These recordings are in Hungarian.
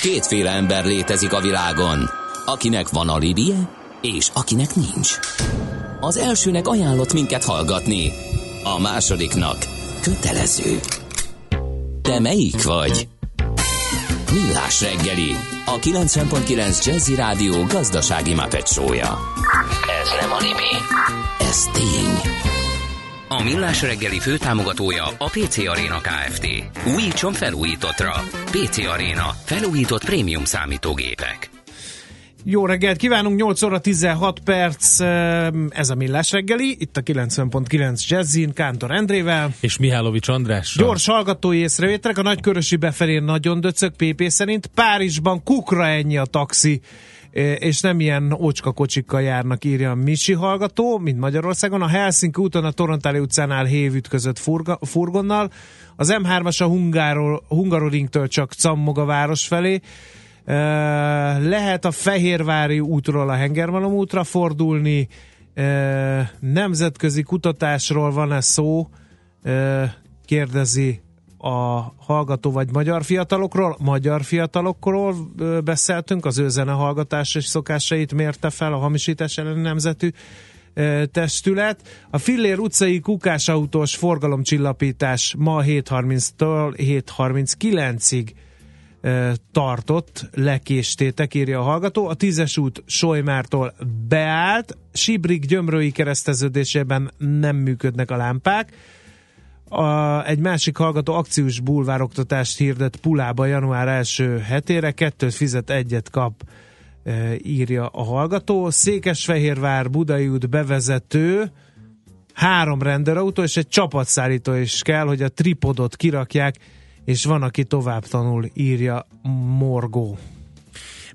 Kétféle ember létezik a világon, akinek van alibije, és akinek nincs. Az elsőnek ajánlott minket hallgatni, a másodiknak kötelező. Te melyik vagy? Millás reggeli, a 90.9 Jazzy Rádió gazdasági mapetsója. Ez nem animi, ez tény. A Millás reggeli főtámogatója a PC Arena Kft. Újítson felújítottra. PC Arena. Felújított prémium számítógépek. Jó reggelt kívánunk, 8 óra 16 perc, ez a Millás reggeli, itt a 90.9 Jazzin, Kántor Endrével. És Mihálovics Andrással. Gyors hallgatói észrevételek, a nagykörösi befelé nagyon döcög PP szerint, Párizsban kukra ennyi a taxi, és nem ilyen ócska kocsikkal járnak, írja a Misi hallgató, mint Magyarországon. A Helsinki úton a Torontáli utcánál hév ütközött furga, furgonnal. Az M3-as a Hungáról, Hungaroringtől csak cammog a város felé. Lehet a Fehérvári útról a Hengermalom útra fordulni. Nemzetközi kutatásról van-e szó? Kérdezi a hallgató vagy magyar fiatalokról. Magyar fiatalokról beszéltünk, az ő zenehallgatás és szokásait mérte fel a hamisítás elleni nemzetű testület. A Fillér utcai kukásautós forgalomcsillapítás ma 7.30-től 7.39-ig tartott, lekéstétek, írja a hallgató. A tízes út Solymártól beállt, Sibrik gyömrői kereszteződésében nem működnek a lámpák. A, egy másik hallgató akciós bulvároktatást hirdet Pulába január első hetére, kettőt fizet, egyet kap, e, írja a hallgató. Székesfehérvár Budai út bevezető, három rendőrautó és egy csapatszállító is kell, hogy a tripodot kirakják, és van, aki tovább tanul, írja Morgó.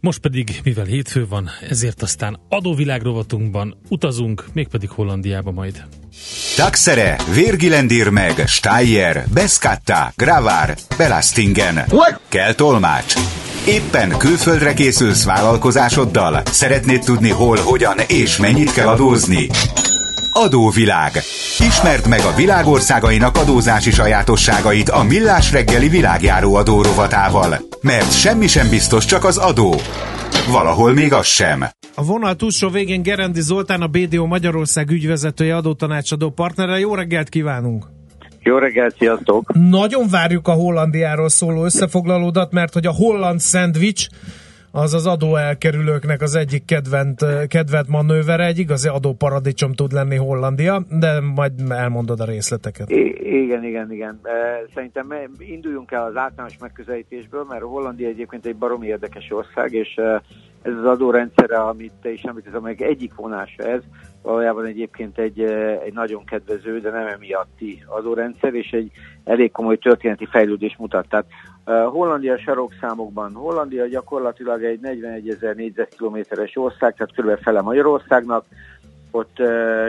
Most pedig, mivel hétfő van, ezért aztán adóvilágrovatunkban utazunk, mégpedig Hollandiába majd. Taxere, Virgilendir meg, Steyer, Beskatta, Gravár, Belastingen. What? Kell tolmács. Éppen külföldre készülsz vállalkozásoddal? Szeretnéd tudni hol, hogyan és mennyit kell adózni? Adóvilág. Ismerd meg a világországainak adózási sajátosságait a Millás reggeli világjáró adórovatával. Mert semmi sem biztos, csak az adó. Valahol még az sem. A vonal túlsó végén Gerendi Zoltán, a BDO Magyarország ügyvezetője adótanácsadó partnere. Jó reggelt kívánunk! Jó reggelt, sziasztok! Nagyon várjuk a Hollandiáról szóló összefoglalódat, mert hogy a holland szendvics az az adóelkerülőknek az egyik kedvent, kedvent manővere, egy igazi adóparadicsom tud lenni Hollandia, de majd elmondod a részleteket. I- igen, igen, igen. Szerintem induljunk el az általános megközelítésből, mert Hollandia egyébként egy baromi érdekes ország, és ez az adórendszere, amit te is említesz, amelyik egyik vonása ez, valójában egyébként egy, egy nagyon kedvező, de nem emiatti adórendszer, és egy elég komoly történeti fejlődés mutat. Tehát Hollandia sarokszámokban. Hollandia gyakorlatilag egy 41 ezer négyzetkilométeres ország, tehát kb. fele Magyarországnak, ott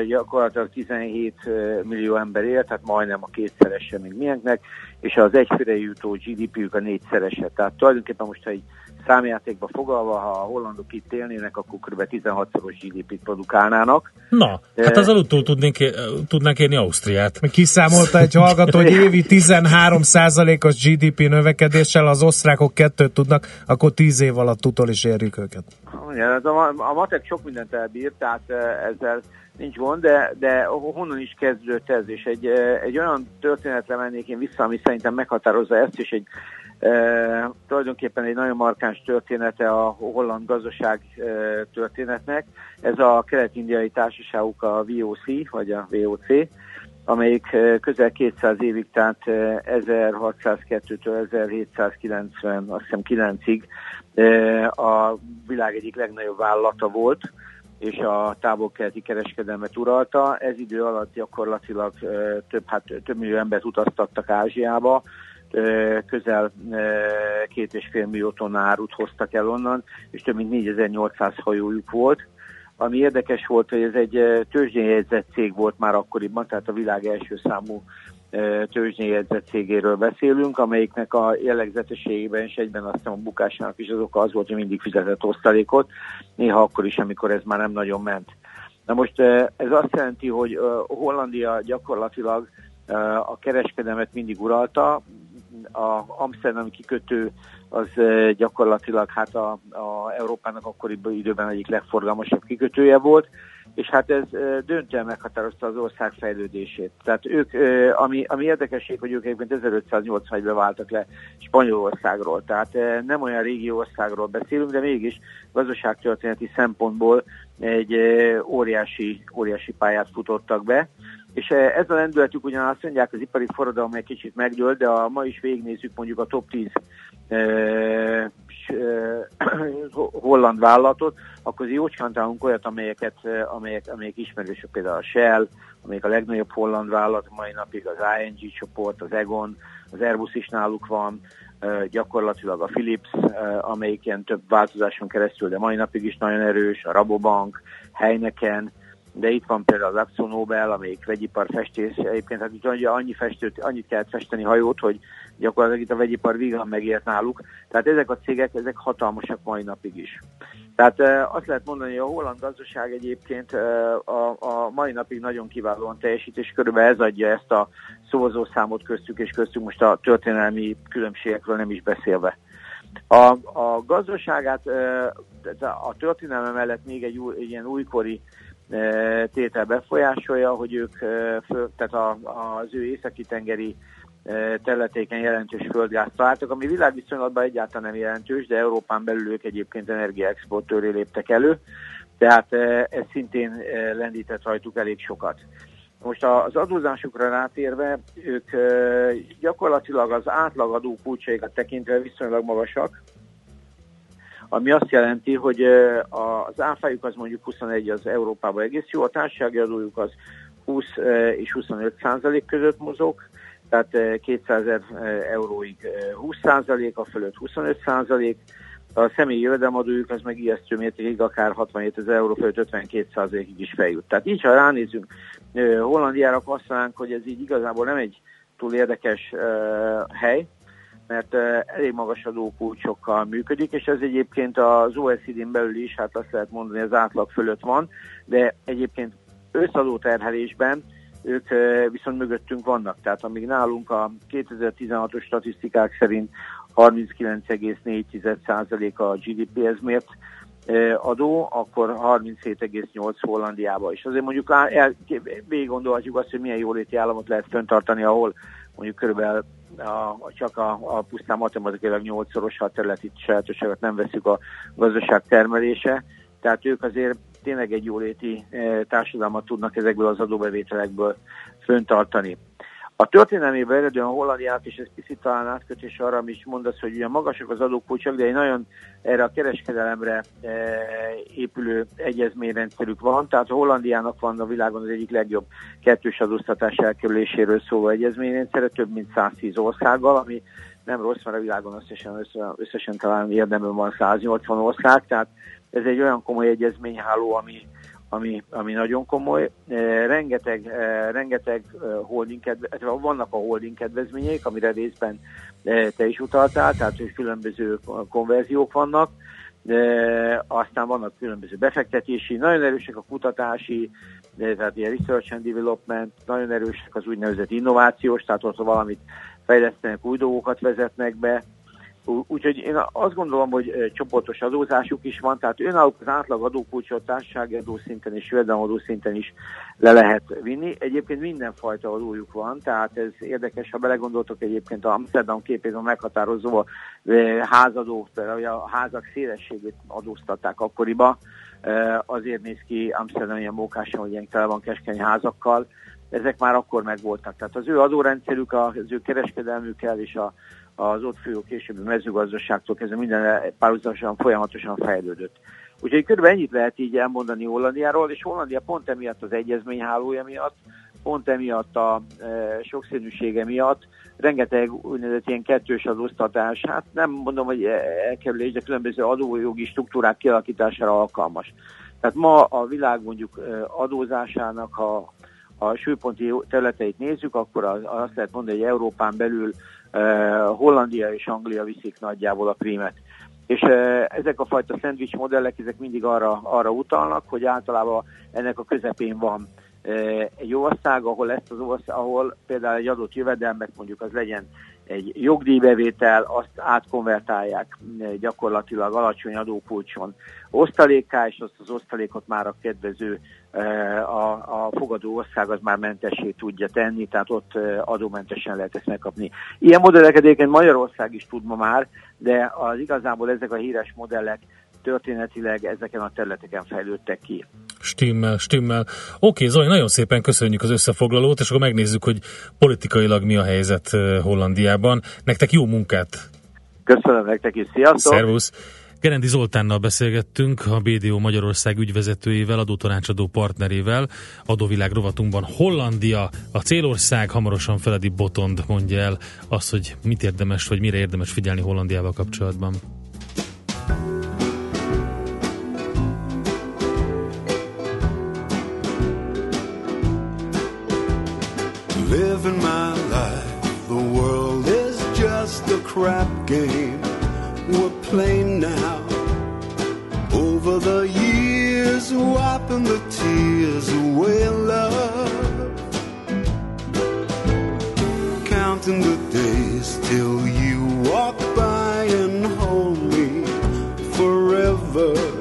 gyakorlatilag 17 millió ember él, tehát majdnem a kétszerese még milyenknek, és az egyfőre jutó GDP-ük a négyszerese. Tehát tulajdonképpen most, ha egy számjátékba fogalva, ha a hollandok itt élnének, akkor kb. 16-szoros GDP-t produkálnának. Na, De... hát az aludtól tudnék, tudnánk érni Ausztriát. Kiszámolta egy hallgató, hogy évi 13%-os GDP növekedéssel az osztrákok kettőt tudnak, akkor 10 év alatt utol is érjük őket. Ja, a, a matek sok mindent elbír, tehát ezzel nincs gond, de, de honnan is kezdődött ez, és egy, egy olyan történetre mennék én vissza, ami szerintem meghatározza ezt, és egy E, tulajdonképpen egy nagyon markáns története a holland gazdaság e, történetnek. Ez a kelet-indiai társaságuk a VOC, vagy a VOC, amelyik közel 200 évig, tehát 1602-től 1790, azt hiszem 9-ig a világ egyik legnagyobb vállalata volt, és a távol-keleti kereskedelmet uralta. Ez idő alatt gyakorlatilag több, hát, több millió embert utaztattak Ázsiába, közel két és fél millió tonna árut hoztak el onnan, és több mint 4800 hajójuk volt. Ami érdekes volt, hogy ez egy tőzsdénjegyzett cég volt már akkoriban, tehát a világ első számú tőzsdénjegyzett cégéről beszélünk, amelyiknek a jellegzetességében és egyben aztán a bukásának is az oka az volt, hogy mindig fizetett osztalékot, néha akkor is, amikor ez már nem nagyon ment. Na most ez azt jelenti, hogy Hollandia gyakorlatilag a kereskedelmet mindig uralta, a Amsterdam kikötő az gyakorlatilag hát a, a Európának akkoriban időben egyik legforgalmasabb kikötője volt, és hát ez döntően meghatározta az ország fejlődését. Tehát ők, ami, ami érdekesség, hogy ők egyébként 1581-ben váltak le Spanyolországról, tehát nem olyan régi országról beszélünk, de mégis gazdaságtörténeti szempontból egy óriási, óriási pályát futottak be, és ez a lendületük ugyan azt mondják, az ipari forradalom egy kicsit megdőlt, de a ma is végignézzük mondjuk a top 10 e, holland vállalatot, akkor jócskán találunk olyat, amelyeket, amelyek, amelyek ismerősök, például a Shell, amelyik a legnagyobb holland vállalat mai napig, az ING csoport, az Egon, az Airbus is náluk van, gyakorlatilag a Philips, amelyik ilyen több változáson keresztül, de mai napig is nagyon erős, a Rabobank, Heineken, de itt van például az Axo Nobel, amelyik vegyipar festés, egyébként hát itt annyi festőt, annyit kellett festeni hajót, hogy gyakorlatilag itt a vegyipar vígan megért náluk. Tehát ezek a cégek, ezek hatalmasak mai napig is. Tehát azt lehet mondani, hogy a holland gazdaság egyébként a, a mai napig nagyon kiválóan teljesít, és körülbelül ez adja ezt a szavazószámot köztük, és köztünk most a történelmi különbségekről nem is beszélve. A, a gazdaságát, a történelme mellett még egy, új, egy ilyen újkori tétel befolyásolja, hogy ők, e, tehát a, az ő északi tengeri e, területéken jelentős földgázt találtak, ami világviszonylatban egyáltalán nem jelentős, de Európán belül ők egyébként energiaexportőré léptek elő, tehát ez szintén lendített rajtuk elég sokat. Most az adózásukra rátérve, ők gyakorlatilag az átlag adókulcsaikat tekintve viszonylag magasak, ami azt jelenti, hogy az áfájuk az mondjuk 21 az Európában egész jó, a társasági adójuk az 20 és 25 százalék között mozog, tehát 200 ezer euróig 20 százalék, a fölött 25 százalék, a személyi jövedelemadójuk az meg ijesztő mértékig akár 67 ezer euró fölött 52 százalékig is feljut. Tehát így, ha ránézünk Hollandiára, azt mondanánk, hogy ez így igazából nem egy túl érdekes hely, mert elég magas adókulcsokkal működik, és ez egyébként az OECD-n belül is, hát azt lehet mondani, az átlag fölött van, de egyébként összadóterhelésben ők viszont mögöttünk vannak. Tehát amíg nálunk a 2016-os statisztikák szerint 39,4% a GDP-hez mért adó, akkor 37,8 Hollandiába. És azért mondjuk végig gondolhatjuk azt, hogy milyen jóléti államot lehet föntartani, ahol mondjuk körülbelül a, csak a, a pusztán matematikailag nyolcszoros, ha a területi sajátosságot nem veszük a gazdaság termelése. Tehát ők azért tényleg egy jóléti e, társadalmat tudnak ezekből az adóbevételekből föntartani. A történelmében eredően Hollandiát, és ez picit talán átkötés arra, amit is mondasz, hogy ugye magasak az adókulcsak, de egy nagyon erre a kereskedelemre e, épülő egyezményrendszerük van, tehát Hollandiának van a világon az egyik legjobb kettős adóztatás elkerüléséről szóló egyezményrendszere, több mint 110 országgal, ami nem rossz, mert a világon összesen, összesen talán érdemben van 180 ország, tehát ez egy olyan komoly egyezményháló, ami ami, ami nagyon komoly. E, rengeteg, e, rengeteg e, holding kedve, vannak a holding kedvezmények, amire részben te is utaltál, tehát hogy különböző konverziók vannak, de aztán vannak különböző befektetési, nagyon erősek a kutatási, de, tehát ilyen research and development, nagyon erősek az úgynevezett innovációs, tehát ott valamit fejlesztenek, új dolgokat vezetnek be, Úgyhogy én azt gondolom, hogy csoportos adózásuk is van, tehát önállók az átlag adókulcsot társasági adószinten és jövedelemadó szinten is le lehet vinni. Egyébként mindenfajta adójuk van, tehát ez érdekes, ha belegondoltok egyébként a Amsterdam képében meghatározó házadó, hogy a házak szélességét adóztatták akkoriban, azért néz ki Amsterdam ilyen mókásan, hogy ilyen tele van keskeny házakkal, ezek már akkor megvoltak. Tehát az ő adórendszerük, az ő kereskedelmükkel és a az ott folyó későbbi mezőgazdaságtól kezdve minden párhuzamosan folyamatosan fejlődött. Úgyhogy körülbelül ennyit lehet így elmondani Hollandiáról, és Hollandia pont emiatt az egyezményhálója miatt, pont emiatt a e, sokszínűsége miatt, rengeteg úgynevezett ilyen kettős adóztatás, hát nem mondom, hogy elkerülés, de különböző adójogi struktúrák kialakítására alkalmas. Tehát ma a világ mondjuk e, adózásának, ha a súlyponti területeit nézzük, akkor azt lehet mondani, hogy Európán belül Hollandia és Anglia viszik nagyjából a prímet. És ezek a fajta szendvics modellek, ezek mindig arra, arra utalnak, hogy általában ennek a közepén van egy ország, ahol ezt az ország, ahol például egy adott jövedelmek mondjuk az legyen egy jogdíjbevétel, azt átkonvertálják gyakorlatilag alacsony adókulcson osztaléká, és azt az osztalékot már a kedvező a, a fogadó ország az már mentessé tudja tenni, tehát ott adómentesen lehet ezt megkapni. Ilyen modelleket egyébként Magyarország is tud már, de az igazából ezek a híres modellek történetileg ezeken a területeken fejlődtek ki. Stimmel, stimmel. Oké, Zoli, nagyon szépen köszönjük az összefoglalót, és akkor megnézzük, hogy politikailag mi a helyzet Hollandiában. Nektek jó munkát! Köszönöm nektek is, sziasztok! Szervusz! Gerendi Zoltánnal beszélgettünk, a BDO Magyarország ügyvezetőjével, adótanácsadó partnerével, adóvilág rovatunkban Hollandia, a célország, hamarosan Feledi Botond mondja el azt, hogy mit érdemes, vagy mire érdemes figyelni Hollandiával kapcsolatban. Living my life, the world is just a crap game. We're playing now. Over the years, wiping the tears away, love. Counting the days till you walk by and hold me forever.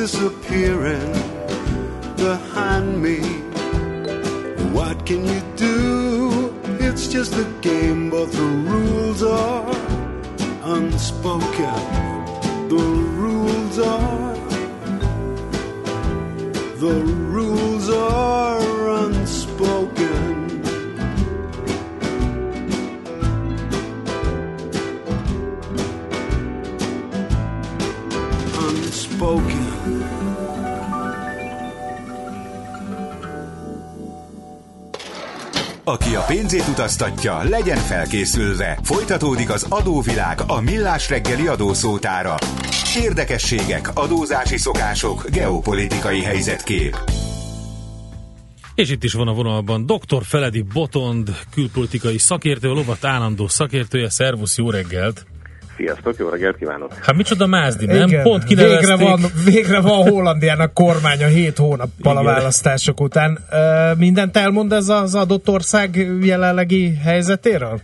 Disappearing behind me. What can you do? It's just a game, but the rules are unspoken. Pénzét utaztatja, legyen felkészülve. Folytatódik az adóvilág a millás reggeli adószótára. Érdekességek, adózási szokások, geopolitikai helyzetkép. És itt is van a vonalban dr. Feledi Botond, külpolitikai szakértő, a lovat állandó szakértője. Szervusz, jó reggelt! Sziasztok, jó reggelt kívánok! Hát micsoda mázdi, nem? Igen, Pont végre kinevezték. van, végre van Hollandiának kormánya 7 hónappal a választások után. Ö, mindent elmond ez az adott ország jelenlegi helyzetéről?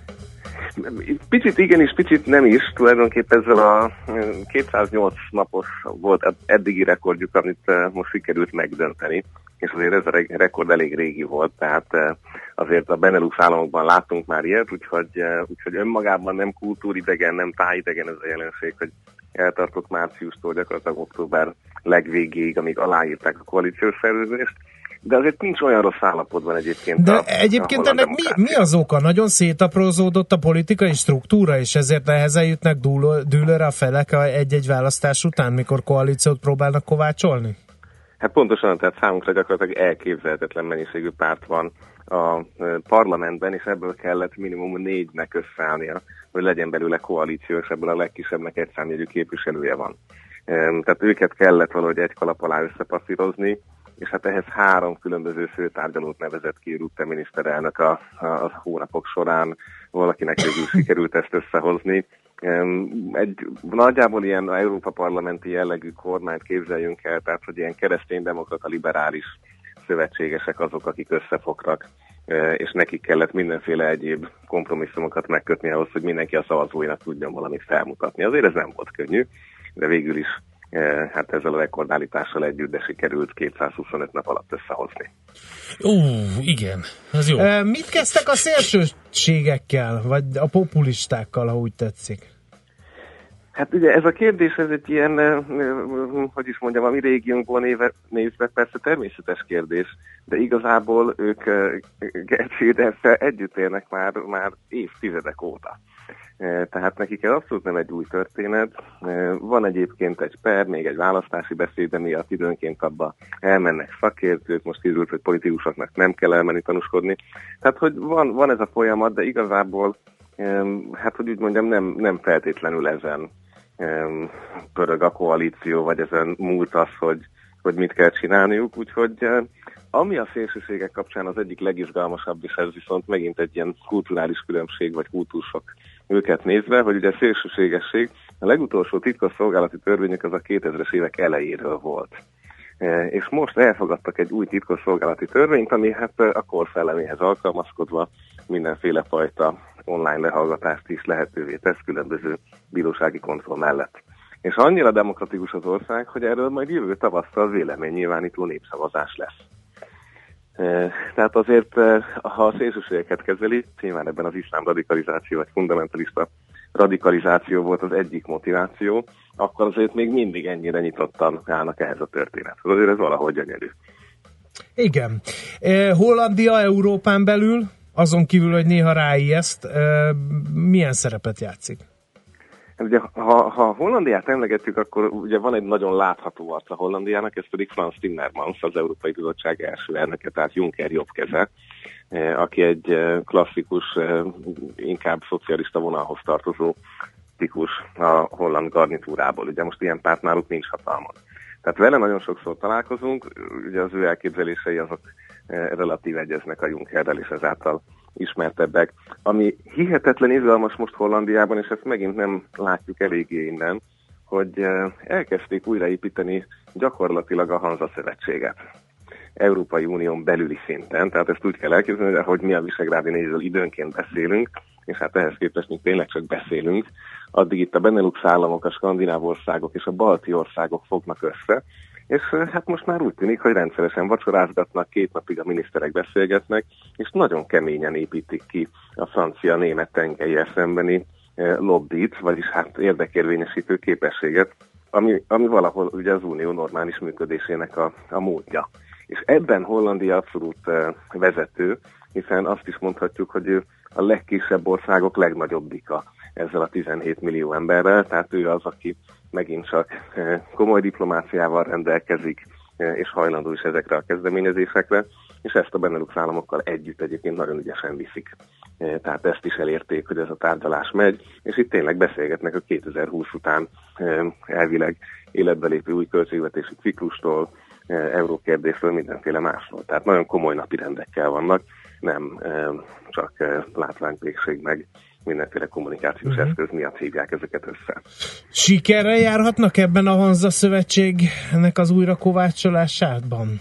Picit igen és picit nem is, tulajdonképpen ezzel a eh, 208 napos volt ed- eddigi rekordjuk, amit most sikerült megdönteni, és azért ez a re- rekord elég régi volt, tehát eh, azért a Benelux államokban láttunk már ilyet, úgyhogy, úgyhogy önmagában nem kultúridegen, nem tájidegen ez a jelenség, hogy eltartott márciustól gyakorlatilag október legvégéig, amíg aláírták a koalíciós szerződést. De azért nincs olyan rossz állapotban egyébként. De a, egyébként a ennek mi, mi az oka? Nagyon szétaprózódott a politikai struktúra, és ezért nehezen jutnak dűlőre a felek egy-egy választás után, mikor koalíciót próbálnak kovácsolni? Hát pontosan, tehát számunkra gyakorlatilag elképzelhetetlen mennyiségű párt van a parlamentben, és ebből kellett minimum négynek összeállnia, hogy legyen belőle koalíció, és ebből a legkisebbnek egy számjegyű képviselője van. Tehát őket kellett valahogy egy kalap alá összepasszírozni, és hát ehhez három különböző főtárgyalót nevezett ki Rutte miniszterelnök a, a, a hónapok során. Valakinek végül sikerült ezt összehozni. Egy nagyjából ilyen Európa parlamenti jellegű kormányt képzeljünk el, tehát hogy ilyen kereszténydemokrata liberális szövetségesek azok, akik összefogtak, e, és nekik kellett mindenféle egyéb kompromisszumokat megkötni ahhoz, hogy mindenki a szavazóinak tudjon valamit felmutatni. Azért ez nem volt könnyű, de végül is hát ezzel a rekordállítással együtt, de sikerült 225 nap alatt összehozni. Ó, igen, ez jó. E, mit kezdtek a szélsőségekkel, vagy a populistákkal, ha úgy tetszik? Hát ugye ez a kérdés, ez egy ilyen, hogy is mondjam, a mi régiónkból néve, nézve persze természetes kérdés, de igazából ők Gertséderssel együtt élnek már, már évtizedek óta. Tehát nekik ez abszolút nem egy új történet. Van egyébként egy per, még egy választási beszéd, de miatt időnként abba elmennek szakértők, most kiderült, hogy politikusoknak nem kell elmenni tanúskodni. Tehát, hogy van, van ez a folyamat, de igazából hát, hogy úgy mondjam, nem, nem feltétlenül ezen pörög a koalíció, vagy ezen múlt az, hogy, hogy mit kell csinálniuk, úgyhogy ami a szélsőségek kapcsán az egyik legizgalmasabb, és ez viszont megint egy ilyen kulturális különbség, vagy kultúrsok őket nézve, hogy ugye szélsőségesség, a legutolsó titkos szolgálati törvények az a 2000-es évek elejéről volt. És most elfogadtak egy új titkos szolgálati törvényt, ami hát a kor szelleméhez alkalmazkodva mindenféle fajta online lehallgatást is lehetővé tesz különböző bírósági kontroll mellett. És annyira demokratikus az ország, hogy erről majd jövő tavasszal véleménynyilvánító népszavazás lesz. Tehát azért, ha a szélsőségeket kezeli, nyilván ebben az iszlám radikalizáció vagy fundamentalista radikalizáció volt az egyik motiváció, akkor azért még mindig ennyire nyitottan állnak ehhez a történethez. Azért ez valahogy gyönyörű. Igen. Hollandia Európán belül azon kívül, hogy néha ráijeszt, milyen szerepet játszik? Hát ugye, ha, ha Hollandiát emlegetjük, akkor ugye van egy nagyon látható arca Hollandiának, ez pedig Franz Timmermans, az Európai Bizottság első elnöke, tehát Juncker jobbkeze, aki egy klasszikus, inkább szocialista vonalhoz tartozó tikus a holland garnitúrából. Ugye most ilyen párt náluk nincs hatalmon. Tehát vele nagyon sokszor találkozunk, ugye az ő elképzelései azok relatív egyeznek a Junckerrel, és ezáltal ismertebbek. Ami hihetetlen izgalmas most Hollandiában, és ezt megint nem látjuk eléggé innen, hogy eh, elkezdték újraépíteni gyakorlatilag a Hanza Szövetséget. Európai Unión belüli szinten, tehát ezt úgy kell elképzelni, hogy mi a Visegrádi négyről időnként beszélünk, és hát ehhez képest még tényleg csak beszélünk, addig itt a Benelux államok, a skandináv országok és a balti országok fognak össze, és hát most már úgy tűnik, hogy rendszeresen vacsorázgatnak, két napig a miniszterek beszélgetnek, és nagyon keményen építik ki a francia-német tengelyel szembeni lobbit, vagyis hát érdekérvényesítő képességet, ami, ami valahol ugye az unió normális működésének a, a módja. És ebben Hollandia abszolút vezető, hiszen azt is mondhatjuk, hogy ő a legkisebb országok legnagyobbika ezzel a 17 millió emberrel, tehát ő az, aki megint csak komoly diplomáciával rendelkezik, és hajlandó is ezekre a kezdeményezésekre, és ezt a Benelux államokkal együtt egyébként nagyon ügyesen viszik. Eh, tehát ezt is elérték, hogy ez a tárgyalás megy, és itt tényleg beszélgetnek a 2020 után elvileg életbe lépő új költségvetési ciklustól, eurókérdésről, mindenféle másról. Tehát nagyon komoly napi rendekkel vannak, nem csak látványpékség meg mindenféle kommunikációs uh-huh. eszköz miatt hívják ezeket össze. Sikerre járhatnak ebben a Hanza Szövetségnek az újra kovácsolásában?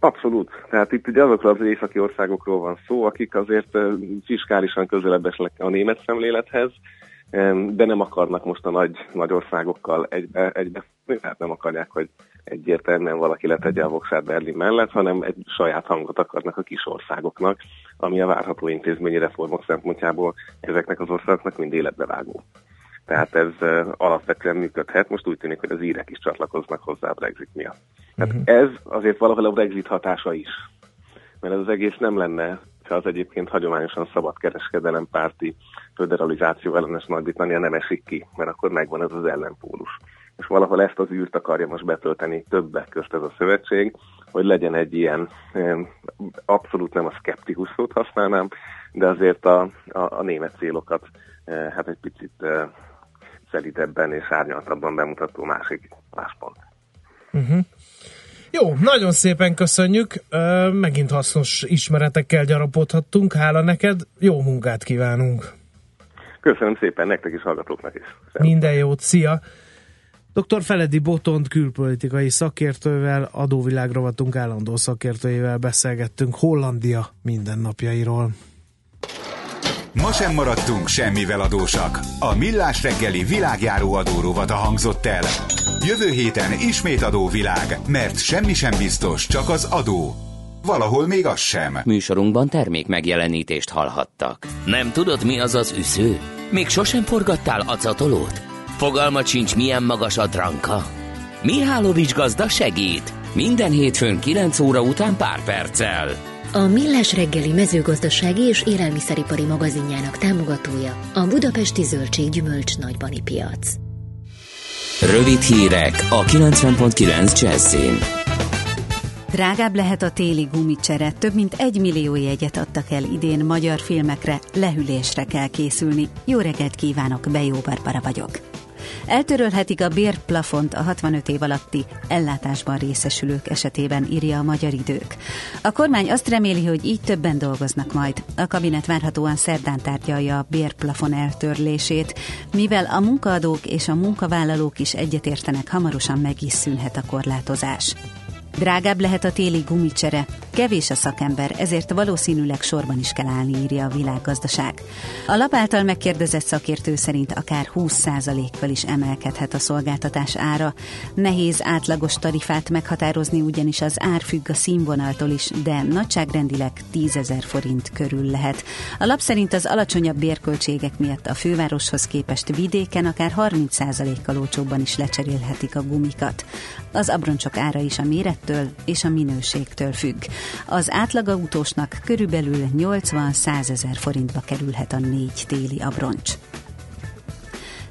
Abszolút. Tehát itt ugye azokról az északi országokról van szó, akik azért fiskálisan közelebb esnek a német szemlélethez, de nem akarnak most a nagy, nagy országokkal egybe, egybe, hát nem akarják, hogy egyértelműen valaki letegye a voksát Berlin mellett, hanem egy saját hangot akarnak a kis országoknak, ami a várható intézményi reformok szempontjából ezeknek az országoknak mind életbevágó. Tehát ez alapvetően működhet. Most úgy tűnik, hogy az írek is csatlakoznak hozzá a Brexit miatt. Tehát uh-huh. ez azért valahol a Brexit hatása is. Mert ez az egész nem lenne, ha az egyébként hagyományosan szabadkereskedelem párti föderalizáció ellenes Nagy-Britannia nem esik ki, mert akkor megvan ez az ellenpólus. És valahol ezt az űrt akarja most betölteni többek közt ez a szövetség, hogy legyen egy ilyen, abszolút nem a szkeptikus szót használnám, de azért a, a, a német célokat eh, hát egy picit eh, szelidebben és árnyaltabban bemutató másik máspont. Uh-huh. Jó, nagyon szépen köszönjük. Megint hasznos ismeretekkel gyarapodhattunk. Hála neked, jó munkát kívánunk. Köszönöm szépen nektek is, hallgatóknak is. Szerintem. Minden jót, szia! Dr. Feledi Botond külpolitikai szakértővel, adóvilágrovatunk állandó szakértőjével beszélgettünk Hollandia mindennapjairól. Ma sem maradtunk semmivel adósak. A Millás reggeli világjáró adórovata hangzott el. Jövő héten ismét adóvilág, mert semmi sem biztos, csak az adó. Valahol még az sem. Műsorunkban termék megjelenítést hallhattak. Nem tudod, mi az az üsző? Még sosem forgattál acatolót? Fogalmat sincs, milyen magas a dranka? Mihálovics gazda segít. Minden hétfőn 9 óra után pár perccel. A Millás reggeli mezőgazdasági és élelmiszeripari magazinjának támogatója a Budapesti Zöldség Gyümölcs Nagybani Piac. Rövid hírek a 90.9 Jazzin. Drágább lehet a téli gumicsere, több mint egy millió jegyet adtak el idén magyar filmekre, lehűlésre kell készülni. Jó reggelt kívánok, Bejó Barbara vagyok. Eltörölhetik a bérplafont a 65 év alatti ellátásban részesülők esetében, írja a Magyar Idők. A kormány azt reméli, hogy így többen dolgoznak majd. A kabinet várhatóan szerdán tárgyalja a bérplafon eltörlését, mivel a munkaadók és a munkavállalók is egyetértenek, hamarosan meg is szűnhet a korlátozás. Drágább lehet a téli gumicsere, kevés a szakember, ezért valószínűleg sorban is kell állni, írja a világgazdaság. A lap által megkérdezett szakértő szerint akár 20%-kal is emelkedhet a szolgáltatás ára. Nehéz átlagos tarifát meghatározni, ugyanis az ár függ a színvonaltól is, de nagyságrendileg 10 ezer forint körül lehet. A lap szerint az alacsonyabb bérköltségek miatt a fővároshoz képest vidéken akár 30%-kal olcsóbban is lecserélhetik a gumikat. Az abroncsok ára is a mérettől és a minőségtől függ. Az átlagautósnak körülbelül 80-100 ezer forintba kerülhet a négy téli abroncs.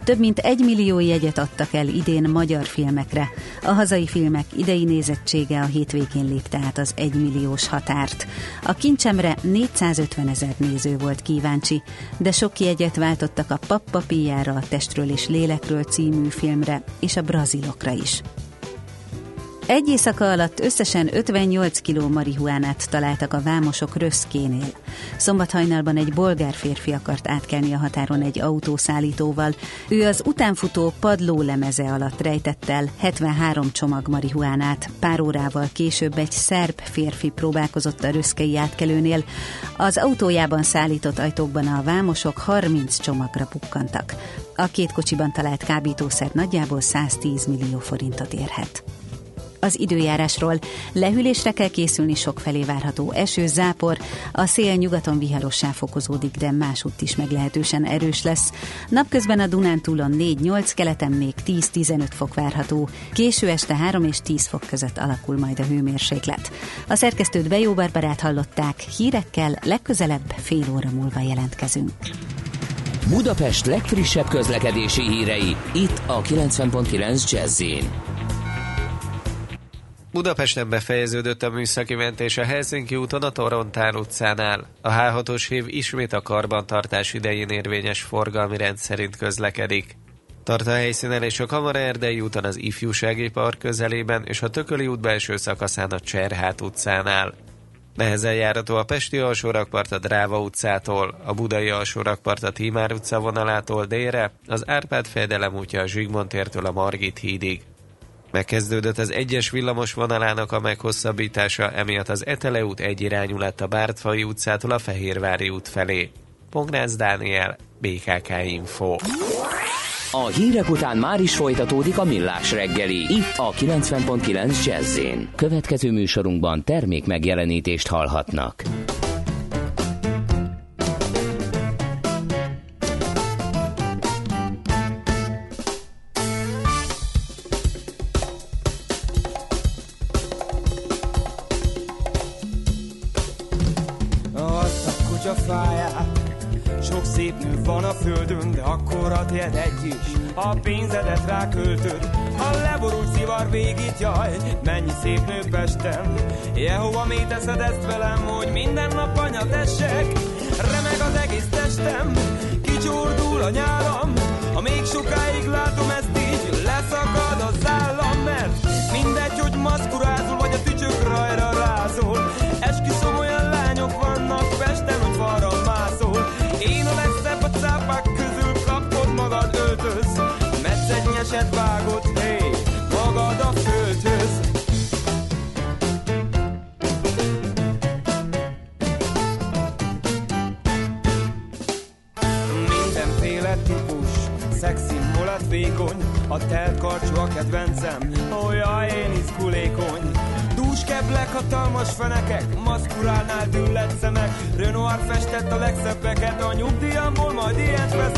Több mint egy millió jegyet adtak el idén magyar filmekre. A hazai filmek idei nézettsége a hétvégén lépte át az egymilliós határt. A kincsemre 450 ezer néző volt kíváncsi, de sok jegyet váltottak a Pappapiára, a Testről és Lélekről című filmre, és a brazilokra is. Egy éjszaka alatt összesen 58 kiló marihuánát találtak a vámosok Röszkénél. Szombathajnalban egy bolgár férfi akart átkelni a határon egy autószállítóval. Ő az utánfutó padló lemeze alatt rejtett el 73 csomag marihuánát. Pár órával később egy szerb férfi próbálkozott a röszkei átkelőnél. Az autójában szállított ajtókban a vámosok 30 csomagra pukkantak. A két kocsiban talált kábítószer nagyjából 110 millió forintot érhet az időjárásról. Lehűlésre kell készülni, sok várható eső, zápor, a szél nyugaton viharossá fokozódik, de másútt is meglehetősen erős lesz. Napközben a Dunántúlon 4-8, keleten még 10-15 fok várható, késő este 3 és 10 fok között alakul majd a hőmérséklet. A szerkesztőt Bejó Barbarát hallották, hírekkel legközelebb fél óra múlva jelentkezünk. Budapest legfrissebb közlekedési hírei, itt a 90.9 jazz Budapesten befejeződött a műszaki mentés a Helsinki úton a Torontán utcánál. A H6-os hív ismét a karbantartás idején érvényes forgalmi rend szerint közlekedik. Tart a helyszínen és a Kamara Erdei úton az Ifjúsági Park közelében és a Tököli út belső szakaszán a Cserhát utcánál. Nehezen járható a Pesti alsórakpart a Dráva utcától, a Budai alsórakpart a Tímár utca vonalától délre, az Árpád fejedelem útja a Zsigmond tértől a Margit hídig. Megkezdődött az egyes villamos vonalának a meghosszabbítása, emiatt az Etele út egyirányú lett a Bártfai utcától a Fehérvári út felé. Pongrácz Dániel, BKK Info. A hírek után már is folytatódik a millás reggeli, itt a 90.9 jazz Következő műsorunkban termék megjelenítést hallhatnak. Ezt velem, hogy minden nap anya tessek? Maszkurálnál düllett szemek, Renoir festett a legszebbeket, a nyugdíjamból majd ilyet veszek.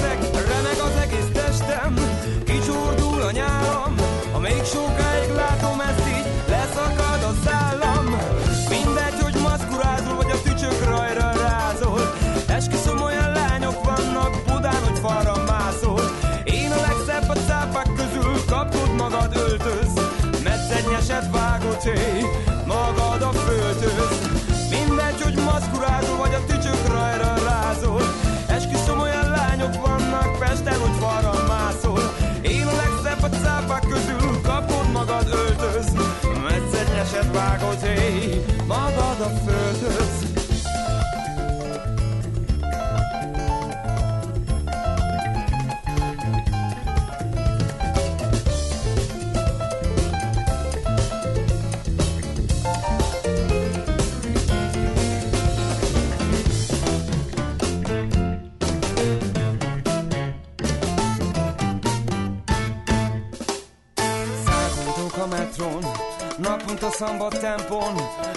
Szambat tempón,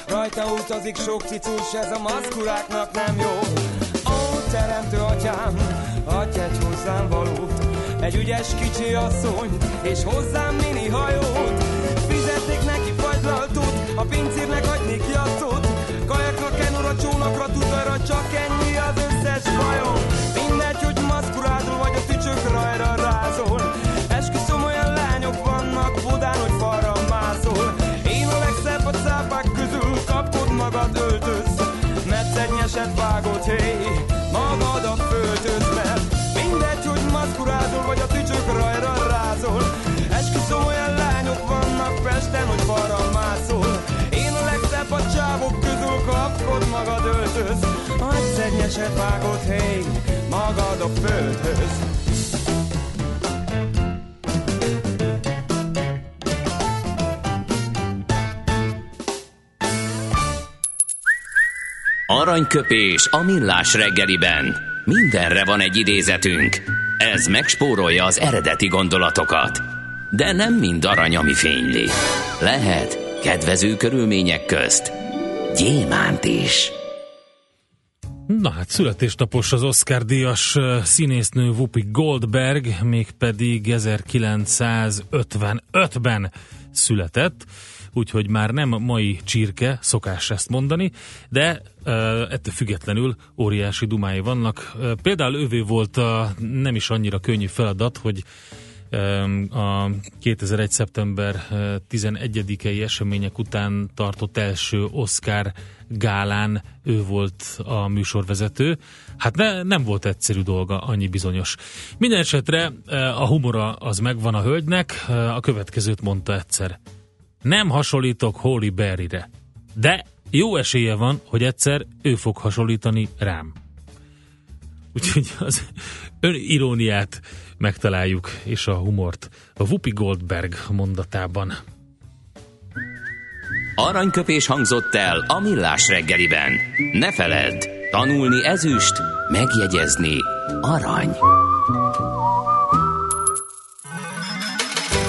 rajta utazik sok cicus, ez a maszkuláknak nem jó. Ó, teremtő atyám, adj egy hozzám valót, egy ügyes kicsi asszony, és hozzám mini hajót. Fizetnék neki fagylaltot, a pincérnek adnék jattot, kajakra, kenura, csónakra, tutajra, csak ennyi Metszegnyeset vágod, hé, hey, magad a földhöz, mert mindegy, hogy maszkurázol, vagy a tücsök rajra rázol. Esküszöm olyan lányok vannak Pesten, hogy falra mászol. Én a legszebb a csávok közül, kapod magad öltöz, Metszegnyeset vágod, hé, hey, magad a földhöz. Aranyköpés a millás reggeliben. Mindenre van egy idézetünk. Ez megspórolja az eredeti gondolatokat. De nem mind arany, ami fényli. Lehet kedvező körülmények közt gyémánt is. Na hát születésnapos az Oscar díjas színésznő Whoopi Goldberg, mégpedig 1955-ben született, úgyhogy már nem mai csirke, szokás ezt mondani, de ettől függetlenül óriási dumái vannak. Például ővé volt a nem is annyira könnyű feladat, hogy a 2001. szeptember 11-i események után tartott első Oscar gálán ő volt a műsorvezető. Hát ne, nem volt egyszerű dolga, annyi bizonyos. Minden esetre a humora az megvan a hölgynek, a következőt mondta egyszer. Nem hasonlítok Holy Berry-re, de jó esélye van, hogy egyszer ő fog hasonlítani rám. Úgyhogy az öniróniát megtaláljuk, és a humort a Whoopi Goldberg mondatában. Aranyköpés hangzott el a millás reggeliben. Ne feledd, tanulni ezüst, megjegyezni arany.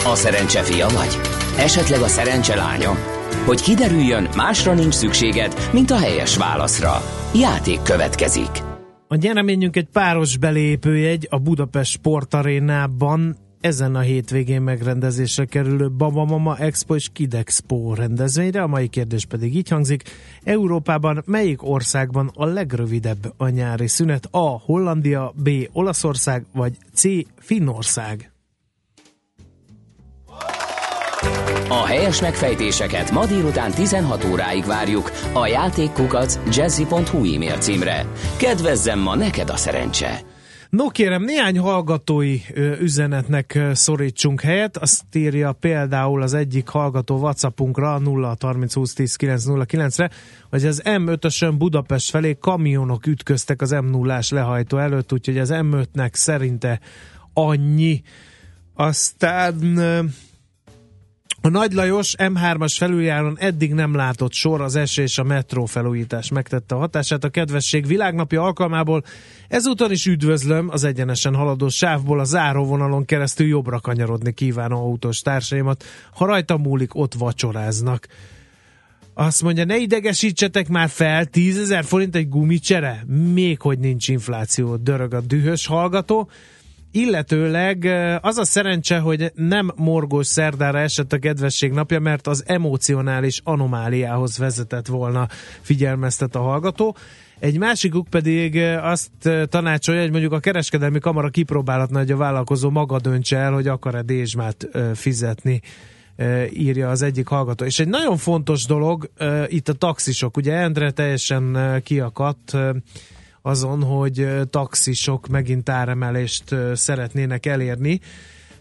A szerencse fia vagy? Esetleg a szerencse lánya? Hogy kiderüljön, másra nincs szükséged, mint a helyes válaszra. Játék következik. A nyereményünk egy páros belépőjegy a Budapest Sportarénában ezen a hétvégén megrendezésre kerülő Baba Mama Expo és Kid Expo rendezvényre. A mai kérdés pedig így hangzik. Európában melyik országban a legrövidebb a nyári szünet? A. Hollandia, B. Olaszország, vagy C. Finnország? A helyes megfejtéseket ma délután 16 óráig várjuk a játékkukac jazzy.hu e-mail címre. Kedvezzem ma neked a szerencse! No kérem, néhány hallgatói üzenetnek szorítsunk helyet. Azt írja például az egyik hallgató Whatsappunkra 0 30 20 10 909 re hogy az M5-ösön Budapest felé kamionok ütköztek az M0-ás lehajtó előtt, úgyhogy az M5-nek szerinte annyi. Aztán a Nagy Lajos M3-as felüljáron eddig nem látott sor az és a metró felújítás megtette a hatását a kedvesség világnapja alkalmából. Ezúton is üdvözlöm az egyenesen haladó sávból a záróvonalon keresztül jobbra kanyarodni kívánó autós társaimat. Ha rajta múlik, ott vacsoráznak. Azt mondja, ne idegesítsetek már fel, 10 ezer forint egy gumicsere? Még hogy nincs infláció, dörög a dühös hallgató illetőleg az a szerencse, hogy nem morgós szerdára esett a kedvesség napja, mert az emocionális anomáliához vezetett volna, figyelmeztet a hallgató. Egy másikuk pedig azt tanácsolja, hogy mondjuk a kereskedelmi kamara kipróbálhatna, hogy a vállalkozó maga döntse el, hogy akar-e dézsmát fizetni írja az egyik hallgató. És egy nagyon fontos dolog itt a taxisok. Ugye Endre teljesen kiakadt azon, hogy taxisok megint áremelést szeretnének elérni.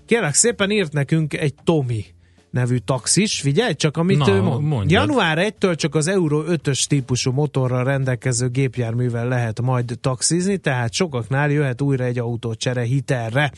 Kérlek szépen írt nekünk egy Tomi nevű taxis, figyelj csak, amit Na, ő mond. mondjad. Január 1-től csak az Euro 5-ös típusú motorral rendelkező gépjárművel lehet majd taxizni, tehát sokaknál jöhet újra egy autócsere hitelre.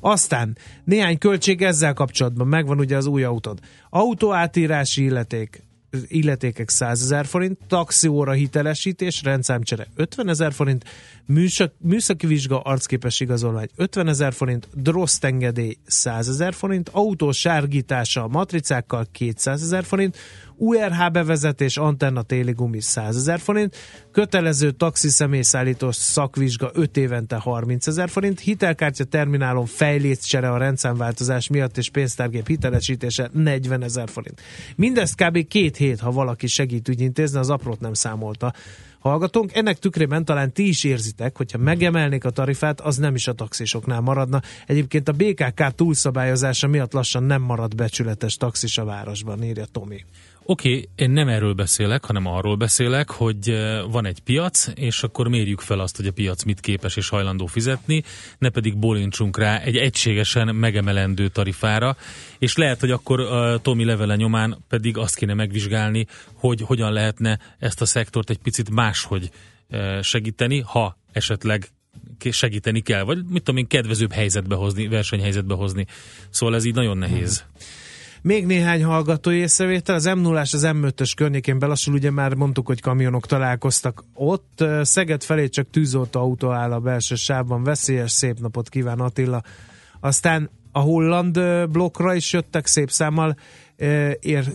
Aztán néhány költség ezzel kapcsolatban, megvan ugye az új autód. Autóátírási illeték, illetékek 100 ezer forint, taxióra hitelesítés, rendszámcsere 50 ezer forint, műszak, műszaki vizsga, arcképes igazolvány 50 ezer forint, droszt engedély 100 ezer forint, autó sárgítása matricákkal 200 ezer forint, URH bevezetés, antenna téli gumi 100 ezer forint, kötelező taxi személyszállítós szakvizsga 5 évente 30 ezer forint, hitelkártya terminálon fejléccsere a rendszámváltozás miatt és pénztárgép hitelesítése 40 ezer forint. Mindezt kb. két hét, ha valaki segít ügyintézni, az aprót nem számolta hallgatónk. Ennek tükrében talán ti is érzitek, hogyha megemelnék a tarifát, az nem is a taxisoknál maradna. Egyébként a BKK túlszabályozása miatt lassan nem marad becsületes taxis a városban, írja Tomi. Oké, okay, én nem erről beszélek, hanem arról beszélek, hogy eh, van egy piac, és akkor mérjük fel azt, hogy a piac mit képes és hajlandó fizetni, ne pedig bólintsunk rá egy egységesen megemelendő tarifára, és lehet, hogy akkor uh, Tomi levele nyomán pedig azt kéne megvizsgálni, hogy hogyan lehetne ezt a szektort egy picit máshogy uh, segíteni, ha esetleg segíteni kell, vagy mit tudom én, kedvezőbb helyzetbe hozni, versenyhelyzetbe hozni. Szóval ez így nagyon nehéz. Hmm. Még néhány hallgatói észrevétel. Az m 0 az M5-ös környékén belassul, ugye már mondtuk, hogy kamionok találkoztak ott. Szeged felé csak tűzoltó autó áll a belső sávban. Veszélyes, szép napot kíván Attila. Aztán a holland blokkra is jöttek szép számmal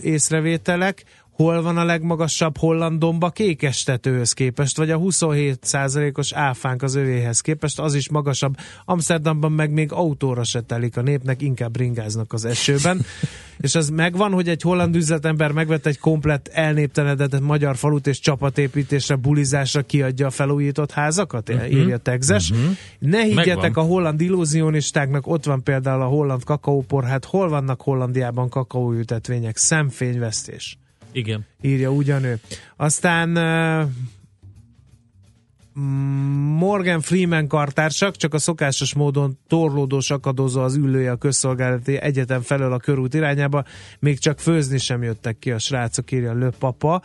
észrevételek hol van a legmagasabb hollandomba kékestetőhöz képest, vagy a 27%-os áfánk az övéhez képest, az is magasabb. Amsterdamban meg még autóra se telik a népnek, inkább ringáznak az esőben. és az megvan, hogy egy holland üzletember megvett egy komplett elnéptelenedett magyar falut, és csapatépítésre, bulizásra kiadja a felújított házakat, uh-huh. írja Tegzes. Uh-huh. Ne higgyetek megvan. a holland illúzionistáknak, ott van például a holland kakaópor, hát hol vannak Hollandiában kakaóültetvények? Szemfényvesztés. Igen. Írja ugyanő. Aztán uh, Morgan Freeman kartársak, csak a szokásos módon torlódós akadozó az ülője a közszolgálati egyetem felől a körút irányába, még csak főzni sem jöttek ki a srácok, írja Lő papa.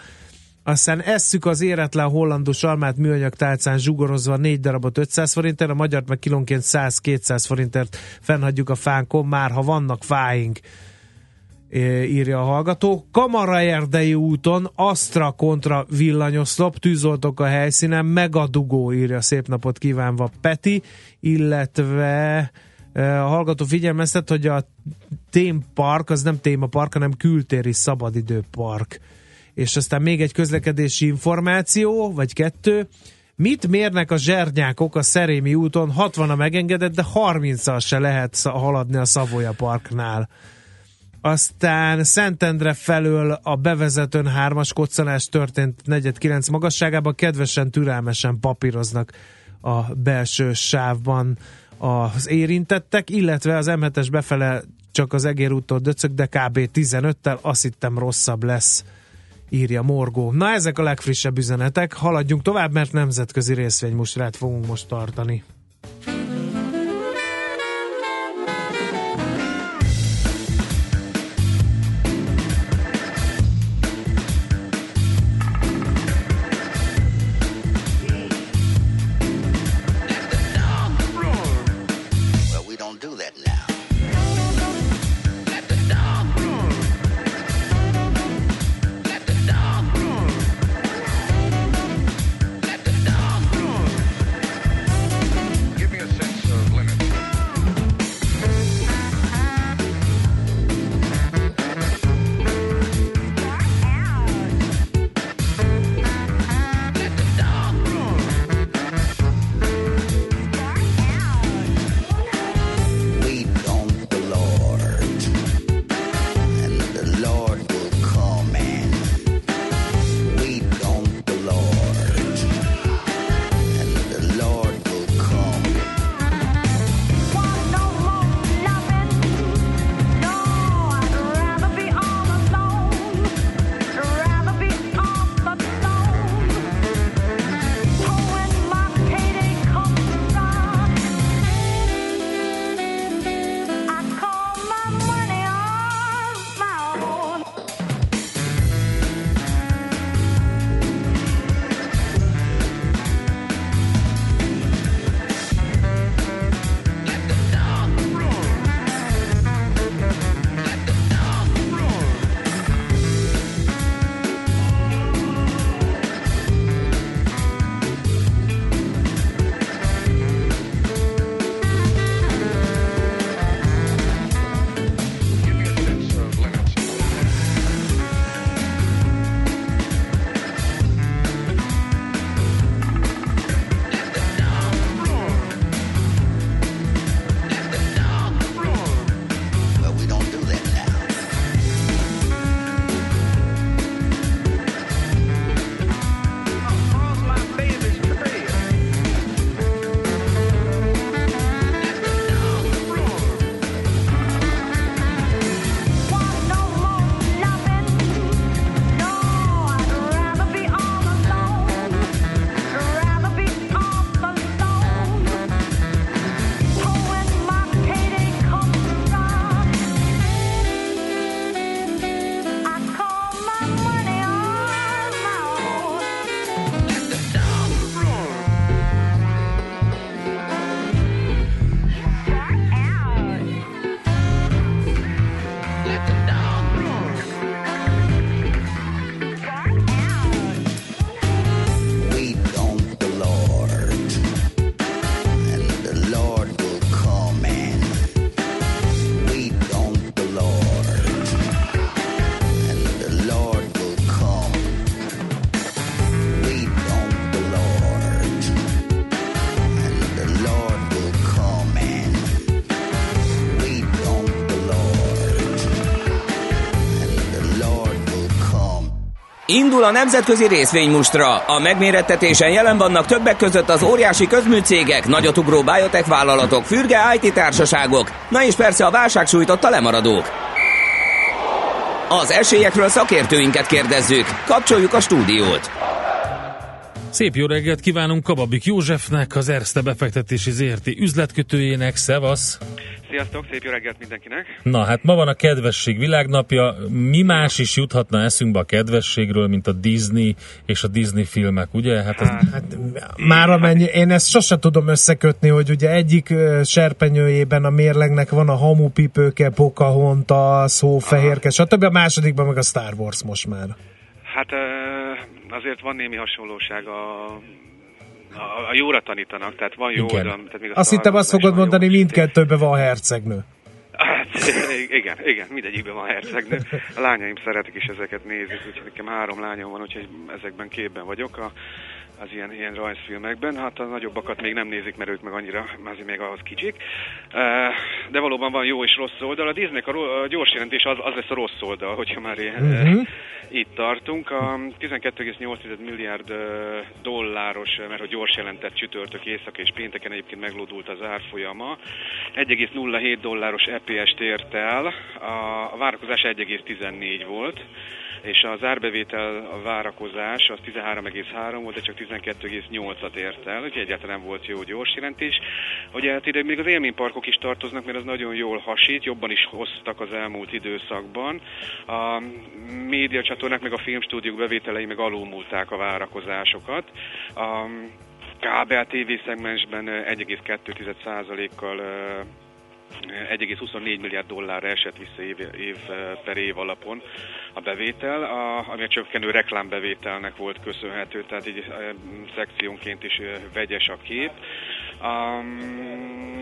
Aztán esszük az éretlen hollandos almát műanyag tálcán zsugorozva négy darabot 500 forintért, a magyar meg kilónként 100-200 forintért fennhagyjuk a fánkon, már ha vannak fáink írja a hallgató. Kamara Erdei úton Astra kontra villanyoszlop, tűzoltok a helyszínen, megadugó írja szép napot kívánva Peti, illetve a hallgató figyelmeztet, hogy a témpark, az nem témapark, hanem kültéri szabadidőpark. És aztán még egy közlekedési információ, vagy kettő, Mit mérnek a zsernyákok a Szerémi úton? 60 a megengedett, de 30-al se lehet haladni a Szavoya Parknál. Aztán Szentendre felől a bevezetőn hármas koccanás történt 49 magasságában, kedvesen, türelmesen papíroznak a belső sávban az érintettek, illetve az M7-es befele csak az Egér úttól döcög, de kb. 15-tel, azt hittem rosszabb lesz, írja Morgó. Na ezek a legfrissebb üzenetek, haladjunk tovább, mert nemzetközi részvénymustrát fogunk most tartani. Indul a nemzetközi részvénymustra. A megmérettetésen jelen vannak többek között az óriási közműcégek, nagyotugró biotech vállalatok, fürge IT társaságok, na és persze a válság sújtotta lemaradók. Az esélyekről szakértőinket kérdezzük. Kapcsoljuk a stúdiót. Szép jó reggelt kívánunk Kababik Józsefnek, az Erste befektetési ZRT üzletkötőjének. Szevasz! Sziasztok, szép jó reggelt mindenkinek! Na hát ma van a kedvesség világnapja. Mi más is juthatna eszünkbe a kedvességről, mint a Disney és a Disney filmek, ugye? Hát, ez... hát már amennyi, én ezt sose tudom összekötni, hogy ugye egyik serpenyőjében a mérlegnek van a hamupipőke, Pocahontas, Hófehérke, stb. A másodikban meg a Star Wars most már. Hát azért van némi hasonlóság a a, a jóra tanítanak, tehát van jó igen. Tehát még azt hittem azt fogod mondani, mindkettőben van hercegnő. Hát, igen, igen, mindegyikben van hercegnő. A lányaim szeretik is ezeket nézni, úgyhogy nekem három lányom van, úgyhogy ezekben képben vagyok. A az ilyen, ilyen rajzfilmekben. Hát a nagyobbakat még nem nézik, mert ők meg annyira, azért még ahhoz kicsik. De valóban van jó és rossz oldal. A Disneynek a, a gyors jelentés az, az lesz a rossz oldal, hogyha már ilyen, uh-huh. itt tartunk. A 12,8 milliárd dolláros, mert a gyors jelentett csütörtök, éjszak és pénteken egyébként meglódult az árfolyama. 1,07 dolláros EPS-t ért el, a, a várakozás 1,14 volt és az árbevétel a várakozás az 13,3 volt, de csak 12,8-at ért el, úgyhogy egyáltalán volt jó gyors jelentés. Ugye hát ide még az élményparkok is tartoznak, mert az nagyon jól hasít, jobban is hoztak az elmúlt időszakban. A médiacsatornák meg a filmstúdiók bevételei meg alulmúlták a várakozásokat. A kábel TV szegmensben 1,2%-kal 1,24 milliárd dollárra esett vissza év, év per év alapon a bevétel, a, ami a csökkenő reklámbevételnek volt köszönhető, tehát így szekciónként is vegyes a kép. Um,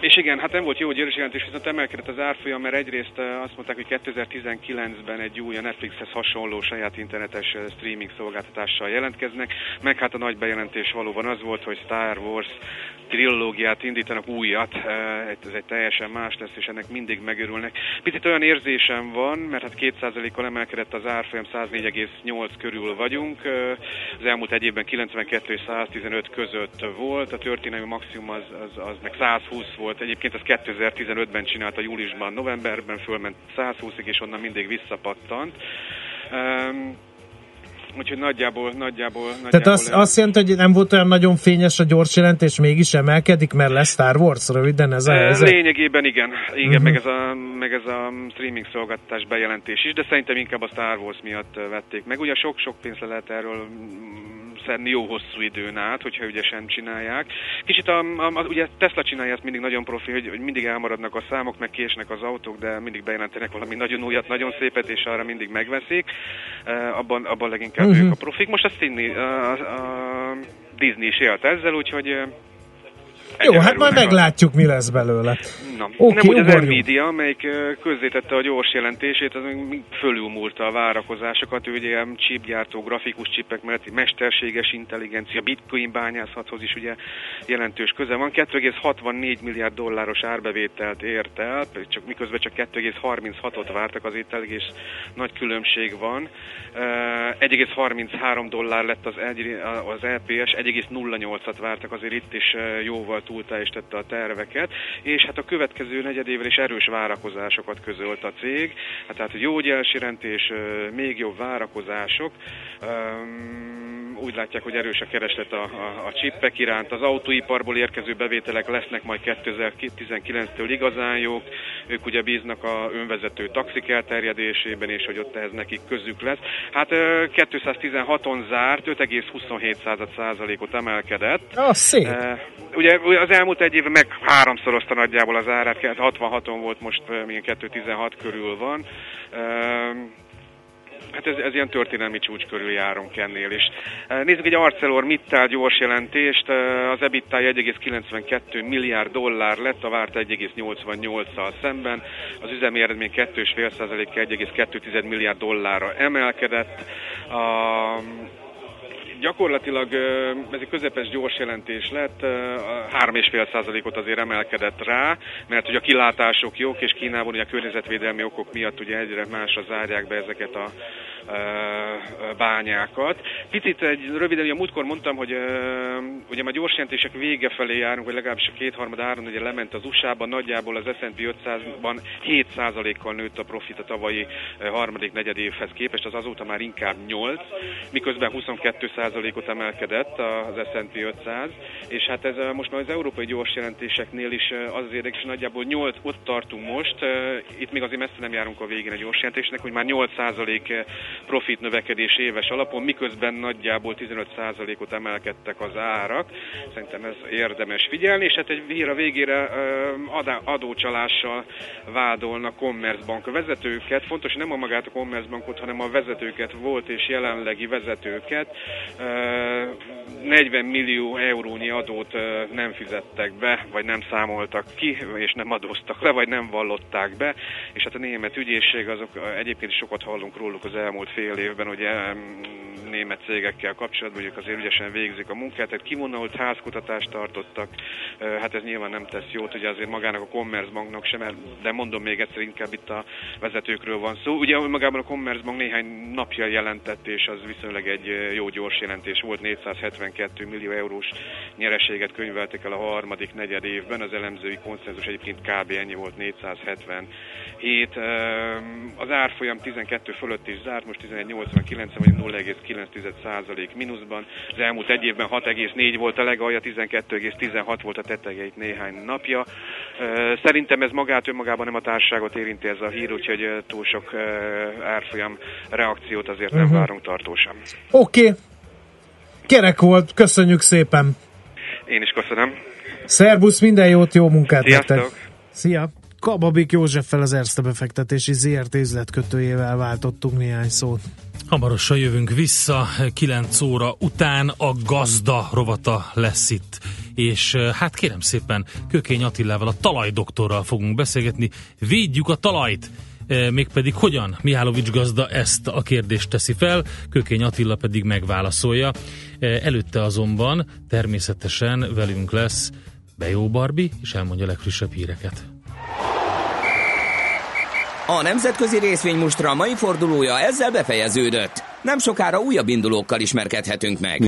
és igen, hát nem volt jó győrös jelentés, viszont emelkedett az árfolyam, mert egyrészt azt mondták, hogy 2019-ben egy új a Netflixhez hasonló saját internetes streaming szolgáltatással jelentkeznek, meg hát a nagy bejelentés valóban az volt, hogy Star Wars trilógiát indítanak újat, ez egy teljesen más lesz, és ennek mindig megörülnek. Picit olyan érzésem van, mert hát 2%-kal emelkedett az árfolyam, 104,8 körül vagyunk, az elmúlt egy évben 92 és 115 között volt, a történelmi maximum az, az, az meg 120 volt, egyébként az 2015-ben csinálta júliusban, novemberben fölment 120-ig, és onnan mindig visszapattant. Um, Úgyhogy nagyjából, nagyjából, nagyjából Tehát az, azt jelenti, hogy nem volt olyan nagyon fényes a gyors jelentés, mégis emelkedik, mert lesz Star Wars, röviden ez a helyzet? Lényegében igen, igen uh-huh. meg, ez a, meg ez a streaming szolgáltatás bejelentés is, de szerintem inkább a Star Wars miatt vették meg. Ugye sok-sok pénzre lehet erről szedni jó hosszú időn át, hogyha ügyesen csinálják. Kicsit a, a, a, ugye Tesla csinálja ezt mindig nagyon profi, hogy, hogy mindig elmaradnak a számok, meg késnek az autók, de mindig bejelentenek valami nagyon újat, nagyon szépet, és arra mindig megveszik. Uh, abban, abban leginkább uh-huh. ők a profik. Most a, Disney, a, a Disney is élt ezzel, úgyhogy jó, hát majd meglátjuk, mi lesz belőle. Na, okay, nem úgy az Nvidia, amelyik közzétette a gyors jelentését, az fölülmúlta a várakozásokat, ő ugye chipgyártó, grafikus csipek mellett mesterséges intelligencia, bitcoin bányászathoz is ugye jelentős köze van. 2,64 milliárd dolláros árbevételt ért el, csak miközben csak 2,36-ot vártak, az elég nagy különbség van. 1,33 dollár lett az, egy, az EPS, 1,08-at vártak, azért itt is jóval túlteljesítette a terveket, és hát a következő negyedével is erős várakozásokat közölt a cég, hát tehát jó jelentés, még jobb várakozások, úgy látják, hogy erős a kereslet a, a, a csippek iránt, az autóiparból érkező bevételek lesznek majd 2019-től igazán jók, ők ugye bíznak a önvezető taxik elterjedésében, és hogy ott ehhez nekik közük lesz. Hát 216-on zárt, 5,27 százalékot emelkedett. Ah, szép. Ugye az elmúlt egy évben meg háromszorozta nagyjából az árát, 66-on volt, most milyen 216 körül van. Hát ez, ez ilyen történelmi csúcs körül járunk ennél is. Nézzük egy ArcelorMittal gyors jelentést. Az EBITDA 1,92 milliárd dollár lett, a várt 1,88-szal szemben. Az üzemi eredmény 2,5%-kal 1,2 milliárd dollárra emelkedett. A gyakorlatilag ez egy közepes gyors jelentés lett, 3,5%-ot azért emelkedett rá, mert ugye a kilátások jók, és Kínában ugye a környezetvédelmi okok miatt ugye egyre másra zárják be ezeket a bányákat. Picit egy röviden, ugye múltkor mondtam, hogy ugye a gyors jelentések vége felé járunk, vagy legalábbis a kétharmad áron ugye lement az USA-ban, nagyjából az S&P 500-ban 7%-kal nőtt a profit a tavalyi harmadik negyed évhez képest, az azóta már inkább 8, miközben 22%-ot emelkedett az S&P 500, és hát ez most már az európai gyors jelentéseknél is az az érdekes, nagyjából 8, ott tartunk most, itt még azért messze nem járunk a végén a gyors jelentésnek, hogy már 8% profit növekedés éves alapon, miközben nagyjából 15%-ot emelkedtek az árak. Szerintem ez érdemes figyelni, és hát egy hír a végére adócsalással vádolna Commerzbank vezetőket. Fontos, hogy nem a magát a Commerzbankot, hanem a vezetőket, volt és jelenlegi vezetőket. 40 millió eurónyi adót nem fizettek be, vagy nem számoltak ki, és nem adóztak le, vagy nem vallották be, és hát a német ügyészség azok egyébként is sokat hallunk róluk az elmúlt fél évben ugye német cégekkel kapcsolatban, mondjuk azért ügyesen végzik a munkát, tehát kivonault házkutatást tartottak, hát ez nyilván nem tesz jót, ugye azért magának a Commerzbanknak sem, de mondom még egyszer, inkább itt a vezetőkről van szó. Ugye magában a Commerzbank néhány napja jelentett, és az viszonylag egy jó gyors jelentés volt, 472 millió eurós nyereséget könyveltek el a harmadik negyed évben, az elemzői konszenzus egyébként kb. ennyi volt, 477. Az árfolyam 12 fölött is zárt, most 11,89, vagy 0,9 mínuszban. Az elmúlt egy évben 6,4 volt a legalja, 12,16 volt a tetejeit néhány napja. Szerintem ez magát önmagában nem a társaságot érinti ez a hír, úgyhogy túl sok árfolyam reakciót azért nem uh-huh. várunk tartósan. Oké, okay. Kerek volt, köszönjük szépen! Én is köszönöm. Szerbusz, minden jót, jó munkát Sziasztok. nektek! Szia! Kababik Józseffel az Erste befektetési ZRT üzletkötőjével váltottunk néhány szót. Hamarosan jövünk vissza, 9 óra után a gazda rovata lesz itt. És hát kérem szépen, Kökény Attilával, a talajdoktorral fogunk beszélgetni. Védjük a talajt! Mégpedig hogyan Mihálovics gazda ezt a kérdést teszi fel, Kökény Attila pedig megválaszolja. Előtte azonban természetesen velünk lesz Bejó Barbi, és elmondja a legfrissebb híreket. A nemzetközi részvénymustra mai fordulója ezzel befejeződött. Nem sokára újabb indulókkal ismerkedhetünk meg.